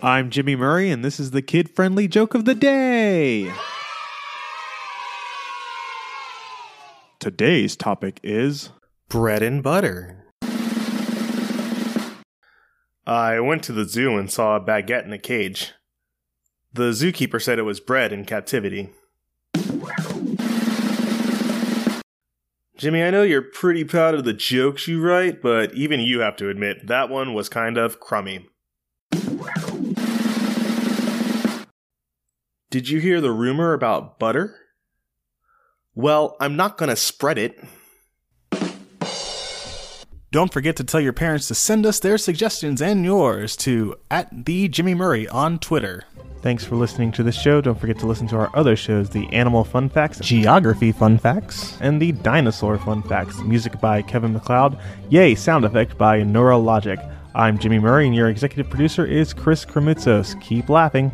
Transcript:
I'm Jimmy Murray, and this is the kid friendly joke of the day. Today's topic is bread and butter. I went to the zoo and saw a baguette in a cage. The zookeeper said it was bred in captivity. Jimmy, I know you're pretty proud of the jokes you write, but even you have to admit that one was kind of crummy. Did you hear the rumor about butter? Well, I'm not gonna spread it. Don't forget to tell your parents to send us their suggestions and yours to at the Jimmy Murray on Twitter. Thanks for listening to this show. Don't forget to listen to our other shows the Animal Fun Facts, Geography Fun Facts, and the Dinosaur Fun Facts. Music by Kevin MacLeod. Yay, sound effect by Neurologic. I'm Jimmy Murray, and your executive producer is Chris Kremitzos. Keep laughing.